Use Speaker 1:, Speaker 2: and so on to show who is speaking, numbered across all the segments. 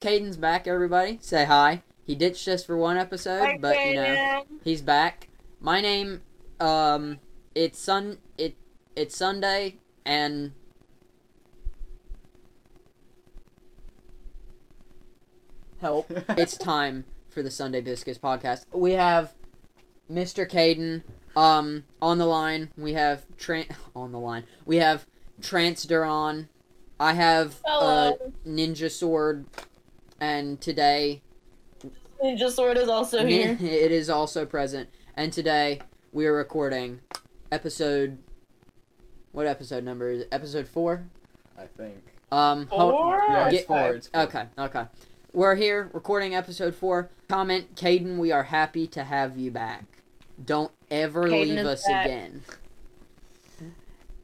Speaker 1: Caden's back, everybody. Say hi. He ditched us for one episode,
Speaker 2: Hi,
Speaker 1: but you know he's back. My name, um, it's sun. It it's Sunday, and help. it's time for the Sunday Biscuits podcast. We have Mr. Caden um on the line. We have Tran on the line. We have Trance Durron. I have uh,
Speaker 2: Hello.
Speaker 1: Ninja Sword, and today
Speaker 2: Ninja Sword is also here.
Speaker 1: it is also present. And today we are recording episode. What episode number is it? Episode four.
Speaker 3: I think.
Speaker 1: Um. ho-
Speaker 2: Four?
Speaker 3: Yeah, it's
Speaker 1: Get-
Speaker 3: four. It's four.
Speaker 1: Okay. Okay. We're here recording episode four. Comment, Caden. We are happy to have you back. Don't ever
Speaker 2: Caden
Speaker 1: leave us
Speaker 2: back.
Speaker 1: again.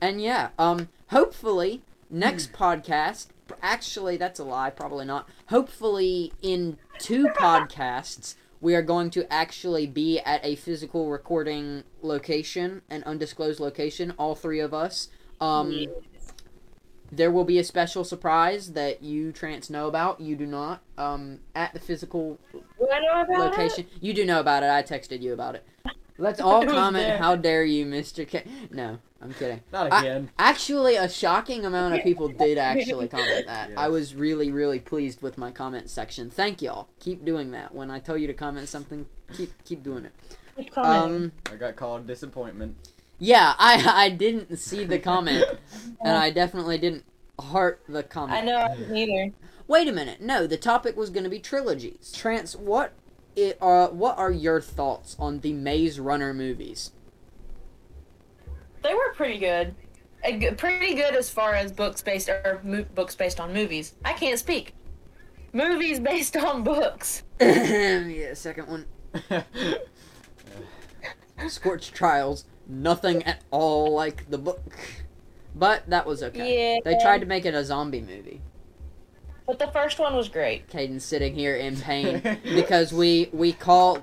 Speaker 1: And yeah, um, hopefully next podcast. Actually, that's a lie. Probably not. Hopefully, in two podcasts, we are going to actually be at a physical recording location, an undisclosed location. All three of us. Um, there will be a special surprise that you trance know about. You do not. Um, at the physical
Speaker 2: Do I know about
Speaker 1: location, you do know about it. I texted you about it. Let's all comment.
Speaker 2: there.
Speaker 1: How dare you, Mister K? No, I'm kidding.
Speaker 3: Not
Speaker 1: I-
Speaker 3: again.
Speaker 1: Actually, a shocking amount of people did actually comment that. I was really, really pleased with my comment section. Thank y'all. Keep doing that. When I tell you to comment something, keep keep doing it.
Speaker 2: it? Comment.
Speaker 1: Um,
Speaker 3: I got called disappointment.
Speaker 1: yeah, I I didn't see the comment, and I definitely didn't heart the comment.
Speaker 2: I know I didn't either.
Speaker 1: Wait a minute. No, the topic was going to be trilogies. Trance, what i uh, what are your thoughts on the Maze Runner movies?
Speaker 2: They were pretty good. A pretty good as far as books based or mo- books based on movies. I can't speak. Movies based on books.
Speaker 1: yeah, second one. Scorched Trials, nothing at all like the book. But that was okay.
Speaker 2: Yeah.
Speaker 1: They tried to make it a zombie movie.
Speaker 2: But the first one was great.
Speaker 1: Caden's sitting here in pain because we we called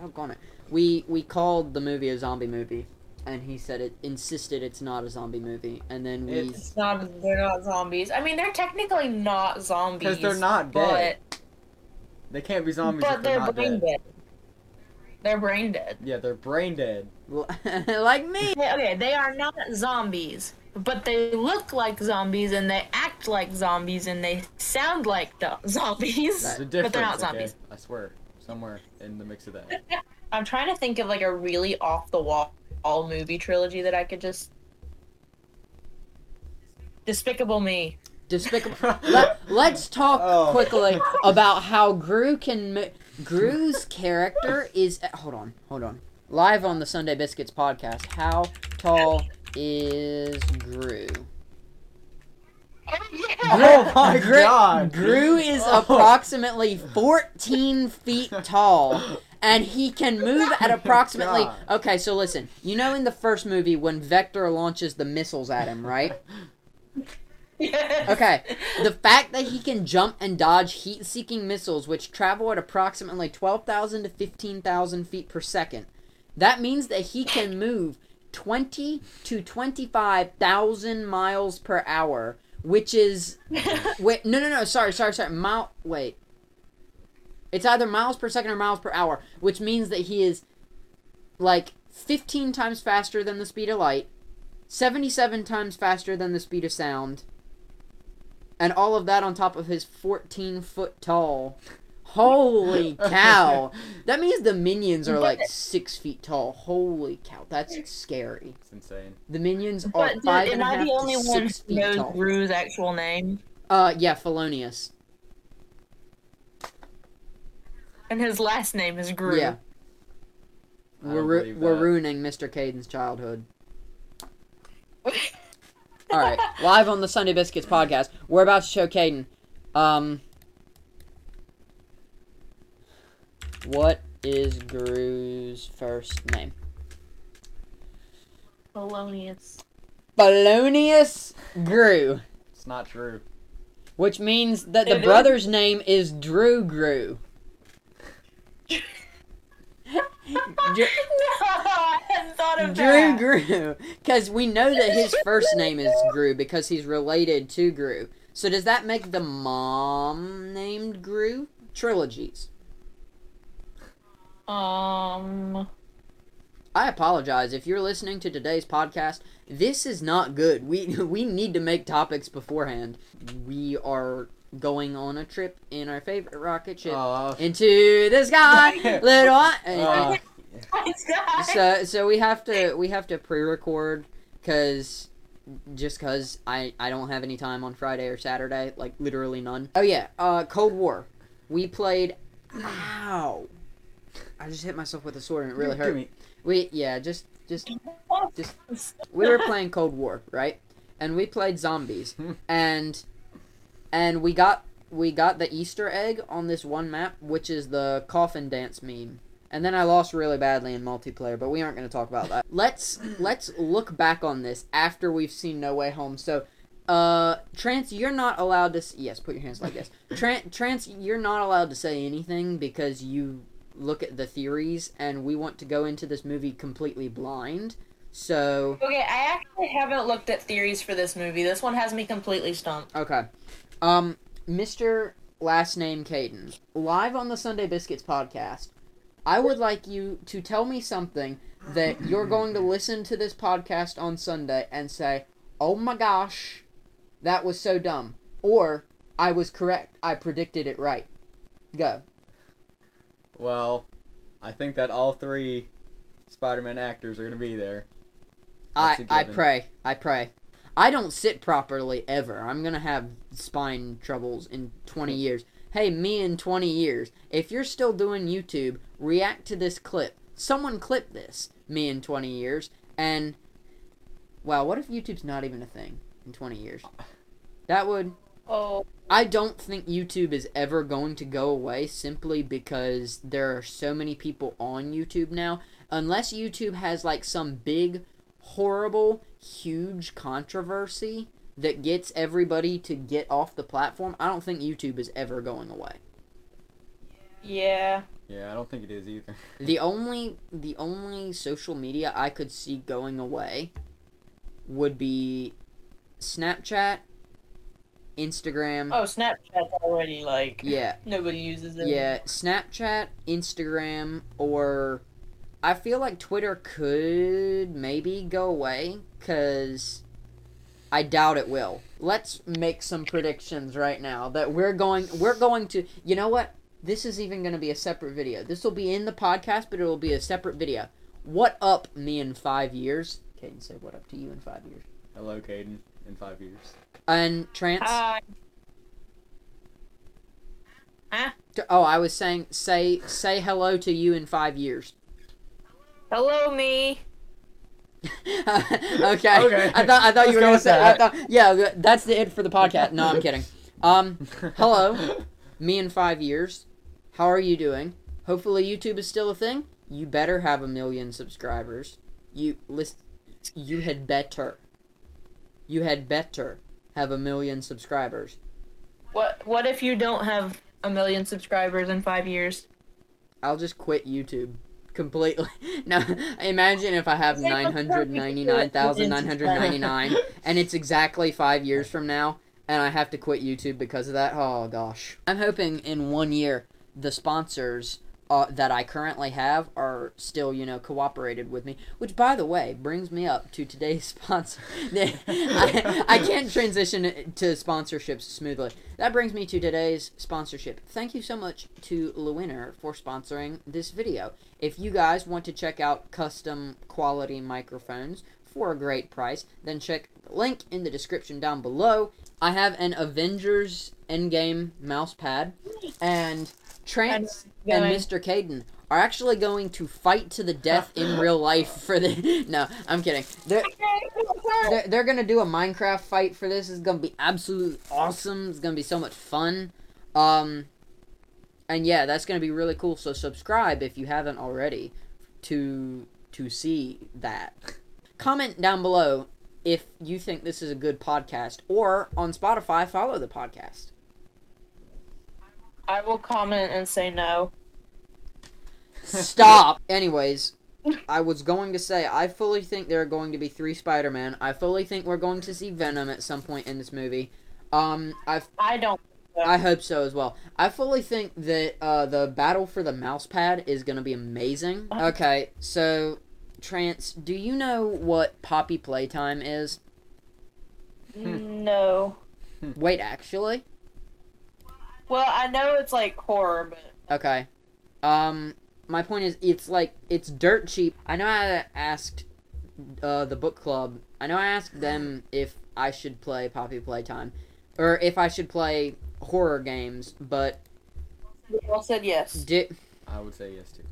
Speaker 1: doggone it. We we called the movie a zombie movie and he said it insisted it's not a zombie movie and then we
Speaker 3: It's-
Speaker 2: It's not. They're not zombies. I mean, they're technically not zombies.
Speaker 3: Because they're not
Speaker 2: but
Speaker 3: dead. They can't be zombies
Speaker 2: but
Speaker 3: if they're
Speaker 2: they're
Speaker 3: not
Speaker 2: brain
Speaker 3: dead.
Speaker 2: dead. They're brain dead.
Speaker 3: Yeah, they're brain dead.
Speaker 1: like me.
Speaker 2: Okay, okay, they are not zombies, but they look like zombies and they act like zombies and they sound like the zombies.
Speaker 3: There's a
Speaker 2: but they're not
Speaker 3: okay?
Speaker 2: zombies.
Speaker 3: I swear. Somewhere in the mix of that.
Speaker 2: I'm trying to think of like a really off the wall all movie trilogy that I could just. Despicable Me.
Speaker 1: Despicable. Let, let's talk
Speaker 3: Oh.
Speaker 1: quickly about how Gru can. mo- Gru's character is. Hold on, hold on. Live on the Sunday Biscuits podcast. How tall is Gru?
Speaker 2: Oh
Speaker 3: Oh my
Speaker 1: Gru,
Speaker 3: God.
Speaker 1: Gru is
Speaker 3: Oh.
Speaker 1: approximately 14 feet tall. And he can move at approximately.
Speaker 3: God.
Speaker 1: Okay, so listen. You know, in the first movie, when Vector launches the missiles at him, right? Yes. Okay, the fact that he can jump and dodge heat seeking missiles, which travel at approximately 12,000 to 15,000 feet per second, that means that he can move 20 to 25,000 miles per hour, which is. Wait, no, no, no, sorry, sorry, sorry. Mile. Wait. It's either miles per second or miles per hour, which means that he is like 15 times faster than the speed of light, 77 times faster than the speed of sound, and all of that on top of his 14 foot tall. Holy cow! That means the minions are like six feet tall. Holy cow, that's scary.
Speaker 3: It's insane.
Speaker 1: The minions are
Speaker 2: But dude,
Speaker 1: five
Speaker 2: am
Speaker 1: and a
Speaker 2: I
Speaker 1: half
Speaker 2: the only
Speaker 1: to
Speaker 2: one
Speaker 1: six
Speaker 2: who
Speaker 1: feet
Speaker 2: knows
Speaker 1: tall.
Speaker 2: Gru's actual name?
Speaker 1: Uh, yeah, Felonius.
Speaker 2: And his last name is Gru.
Speaker 1: Yeah. We're, ru- we're ruining Mr. Caden's childhood. All right, live on the Sunday Biscuits podcast, we're about to show Caden. Um, what is Gru's first name?
Speaker 2: Polonius.
Speaker 1: Polonius Gru,
Speaker 3: It's not true.
Speaker 1: which means that the
Speaker 2: It is.
Speaker 1: brother's name is Drew Gru. Dr-
Speaker 2: I hadn't thought of
Speaker 1: Drew. Gru, because we know that his first name is Gru because he's related to Gru. So does that make the mom named Gru trilogies?
Speaker 2: Um.
Speaker 1: I apologize if you're listening to today's podcast. This is not good. We we need to make topics beforehand. We are going on a trip in our favorite rocket ship
Speaker 3: Oh,
Speaker 1: into the sky, little.
Speaker 3: uh,
Speaker 1: so so we have to we have to pre-record because just because I I don't have any time on Friday or Saturday, like literally none. Oh yeah, uh, Cold War. We played. Ow! I just hit myself with a sword and it really hurt.
Speaker 3: me-
Speaker 1: We yeah, just just we were playing Cold War, right? And we played zombies, and and we got we got the Easter egg on this one map, which is the coffin dance meme. And then I lost really badly in multiplayer, but we aren't going to talk about that. Let's let's look back on this after we've seen No Way Home. So, uh, Trance, you're not allowed to. s- Yes, put your hands like this. Tran Trance, you're not allowed to say anything because you look at the theories, and we want to go into this movie completely blind. So,
Speaker 2: Okay, I actually haven't looked at theories for this movie. This one has me completely stumped.
Speaker 1: okay, um, Mr. Last Name Caden, live on the Sunday Biscuits podcast. I would like you to tell me something that you're going to listen to this podcast on Sunday and say, "Oh my gosh, that was so dumb," or "I was correct. I predicted it right." Go.
Speaker 3: Well, I think that all three Spider-Man actors are gonna be there.
Speaker 1: I
Speaker 3: That's
Speaker 1: I pray. I pray. I don't sit properly ever. I'm gonna have spine troubles in 20 hmm. years. Hey, me in 20 years. If you're still doing YouTube, react to this clip. Someone clip this. Me in 20 years. And wow, what if YouTube's not even a thing in 20 years? That would
Speaker 2: Oh,
Speaker 1: I don't think YouTube is ever going to go away simply because there are so many people on YouTube now. Unless YouTube has like some big, horrible, huge controversy that gets everybody to get off the platform, I don't think YouTube is ever going away.
Speaker 2: yeah.
Speaker 3: Yeah, I don't think it is either.
Speaker 1: The only the only social media I could see going away would be Snapchat, Instagram.
Speaker 2: Oh, Snapchat's already like
Speaker 1: Yeah,
Speaker 2: nobody uses it.
Speaker 1: Yeah, Snapchat, Instagram, or I feel like Twitter could maybe go away because I doubt it will. Let's make some predictions right now that we're going. We're going to. You know what? This is even going to be a separate video. This will be in the podcast, but it will be a separate video. What up, me in five years? Caden, say what up to you in five years.
Speaker 3: Hello, Caden. In five years.
Speaker 1: And Trance.
Speaker 2: Hi.
Speaker 1: oh, I was saying, say say hello to you in five years.
Speaker 2: Hello, me.
Speaker 1: okay.
Speaker 3: Okay.
Speaker 1: I thought I thought you
Speaker 3: Let's
Speaker 1: were
Speaker 3: go
Speaker 1: gonna
Speaker 3: with
Speaker 1: say. I thought yeah, that's the it for the podcast. No, I'm kidding. Um, hello, me in five years. How are you doing? Hopefully YouTube is still a thing. You better have a million subscribers. You list. You had better. You had better have a million subscribers.
Speaker 2: What What if you don't have a million subscribers in five years?
Speaker 1: I'll just quit YouTube completely. Now, imagine if I have nine hundred ninety-nine thousand nine hundred ninety-nine, and it's exactly five years from now, and I have to quit YouTube because of that. Oh gosh, I'm hoping in one year the sponsors uh, that I currently have are still, you know, cooperated with me. Which, by the way, brings me up to today's sponsor. I, I can't transition to sponsorships smoothly. That brings me to today's sponsorship. Thank you so much to Lewinner for sponsoring this video. If you guys want to check out custom quality microphones for a great price, then check the link in the description down below. I have an Avengers Endgame mouse pad, and Trance and Mr. Caden are actually going to fight to the death in real life for the. No, I'm kidding. They're, they're, they're gonna do a Minecraft fight for this. It's gonna be absolutely awesome. It's gonna be so much fun. Um, and yeah, that's gonna be really cool. So subscribe if you haven't already to to see that. Comment down below if you think this is a good podcast, or on Spotify, follow the podcast.
Speaker 2: I will comment and say no.
Speaker 1: Stop. Anyways, I was going to say I fully think there are going to be three Spider-Man. I fully think we're going to see Venom at some point in this movie. Um, I
Speaker 2: I don't.
Speaker 1: I hope so as well. I fully think that uh, the battle for the mouse pad is going to be amazing. Okay, so Trance, do you know what Poppy Playtime is?
Speaker 2: No.
Speaker 1: Wait, actually,
Speaker 2: Well, I know it's like horror, but
Speaker 1: okay. Um, my point is, it's like it's dirt cheap. I know I asked uh, the book club. I know I asked them if I should play Poppy Playtime, or if I should play horror games, but
Speaker 2: they all said yes.
Speaker 1: did.
Speaker 3: I would say yes too.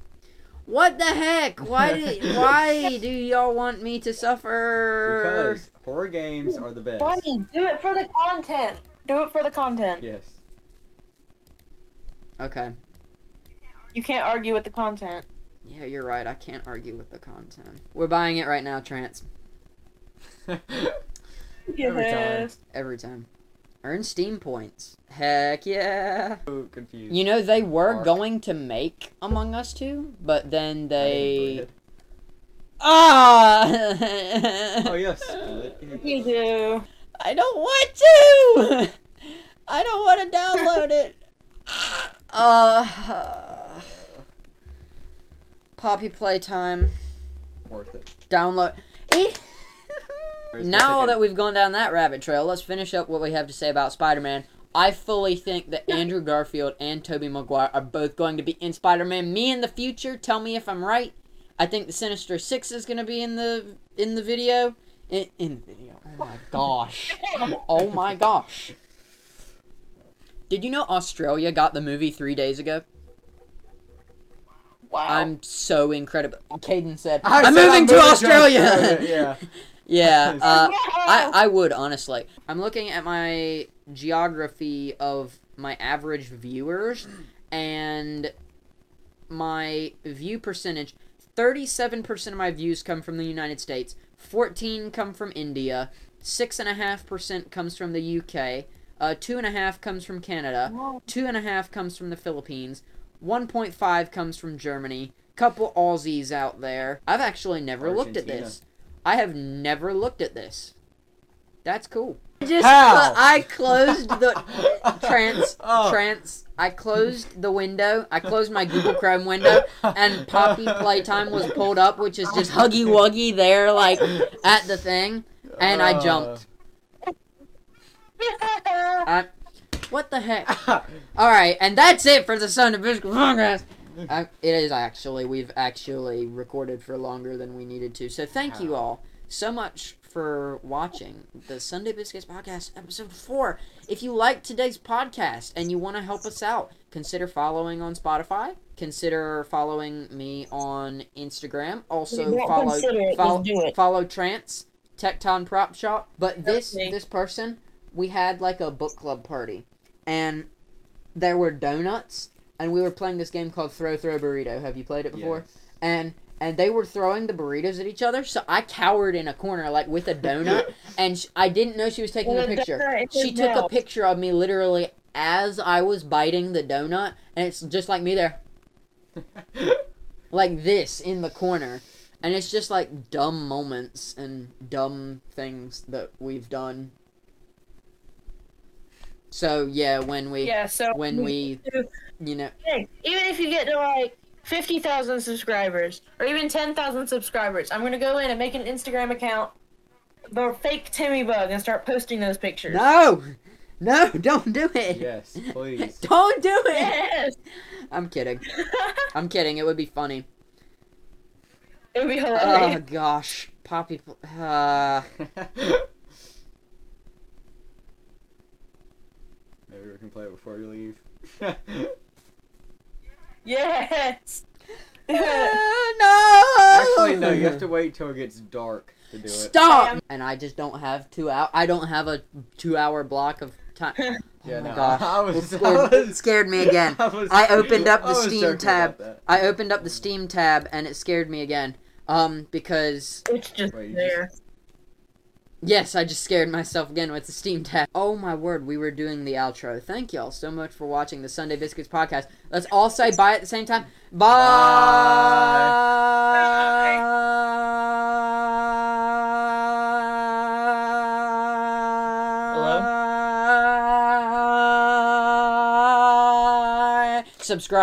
Speaker 1: What the heck? Why did, why do y'all want me to suffer?
Speaker 3: Because horror games are the best.
Speaker 2: Funny, do it for the content. Do it for the content.
Speaker 3: Yes.
Speaker 1: Okay.
Speaker 2: You can't argue with the content.
Speaker 1: Yeah, you're right. I can't argue with the content. We're buying it right now, Trance.
Speaker 3: Every time.
Speaker 1: Every time. Earn Steam points. Heck yeah.
Speaker 3: So confused.
Speaker 1: You know, they were
Speaker 3: Arc.
Speaker 1: going to make Among Us 2, but then they. Ah!
Speaker 3: Oh yes.
Speaker 2: You do.
Speaker 1: I don't want to! I don't want to download it. Uh. Poppy Playtime.
Speaker 3: Worth it.
Speaker 1: Download. Now that we've gone down that rabbit trail, let's finish up what we have to say about Spider Man. I fully think that Andrew Garfield and Tobey Maguire are both going to be in Spider Man. Me in the future, tell me if I'm right. I think the Sinister Six is going to be in the in the video. In, in the video. Oh my gosh. Oh my gosh. Did you know Australia got the movie three days ago?
Speaker 2: Wow.
Speaker 1: I'm so incredible. Caden said,
Speaker 3: I
Speaker 1: I'm
Speaker 3: said
Speaker 1: moving to Australia!
Speaker 3: yeah.
Speaker 1: yeah, uh, I, I would honestly. I'm looking at my geography of my average viewers and my view percentage. 37% of my views come from the United States, 14 come from India, 6.5% comes from the UK, uh, 2.5 comes from Canada, 2.5 comes from the Philippines, 1.5 comes from Germany, couple Aussies out there. I've actually never looked at this. I have never looked at this. That's cool. I Just
Speaker 3: How?
Speaker 1: I closed the trans
Speaker 3: Oh.
Speaker 1: trans. I closed the window. I closed my Google Chrome window, and Poppy Playtime was pulled up, which is just huggy wuggy there, like at the thing. And I jumped. I, what the heck?
Speaker 3: Uh,
Speaker 1: All right, and that's it for the Sunday Biscuit podcast. It is actually. We've actually recorded for longer than we needed to. So thank you all so much for watching the Sunday Biscuits podcast episode 4. If you like today's podcast and you want to help us out, consider following on Spotify. Consider following me on Instagram. Also follow
Speaker 2: it,
Speaker 1: follow, follow Trance Tecton Prop Shop. But this
Speaker 2: me.
Speaker 1: this person, we had like a book club party and there were donuts and we were playing this game called Throw Throw Burrito. Have you played it before?
Speaker 3: Yes.
Speaker 1: And and they were throwing the burritos at each other, so I cowered in a corner like with a donut, and sh- I didn't know she was taking
Speaker 2: With
Speaker 1: a picture. She took a picture of me literally as I was biting the donut, and it's just like me there, like this in the corner, and it's just like dumb moments and dumb things that we've done. So yeah, when we
Speaker 2: yeah, so
Speaker 1: when we you know
Speaker 2: even if you get to like 50,000 subscribers or even 10,000 subscribers, I'm going to go in and make an Instagram account, the fake Timmy Bug, and start posting those pictures.
Speaker 1: no, no, don't do it.
Speaker 3: yes, please.
Speaker 1: Don't do it.
Speaker 2: Yes!
Speaker 1: I'm kidding. I'm kidding. It would be funny.
Speaker 2: it would be hilarious.
Speaker 1: Oh
Speaker 2: hilarious.
Speaker 1: gosh, Poppy. pl- Uh,
Speaker 3: Maybe we can play it before you leave.
Speaker 2: yes!
Speaker 1: no.
Speaker 3: Actually, no. You have to wait till it gets dark to do it.
Speaker 1: Stop. And I just don't have two hour. I don't have a two-hour block of time.
Speaker 3: Yeah,
Speaker 1: oh my
Speaker 3: no.
Speaker 1: gosh.
Speaker 3: I was,
Speaker 1: It
Speaker 3: I
Speaker 1: scared,
Speaker 3: was-
Speaker 1: scared me again.
Speaker 3: I, was-
Speaker 1: I opened up the Steam tab. I opened up the Steam tab and it scared me again. Um, because
Speaker 2: It's just
Speaker 3: Wait, you
Speaker 2: there.
Speaker 1: Yes, I just scared myself again with the Steam tap. Oh my word, we were doing the outro. Thank y'all so much for watching the Sunday Biscuits podcast. Let's all say bye at the same time. Bye. bye. Hello. Subscribe.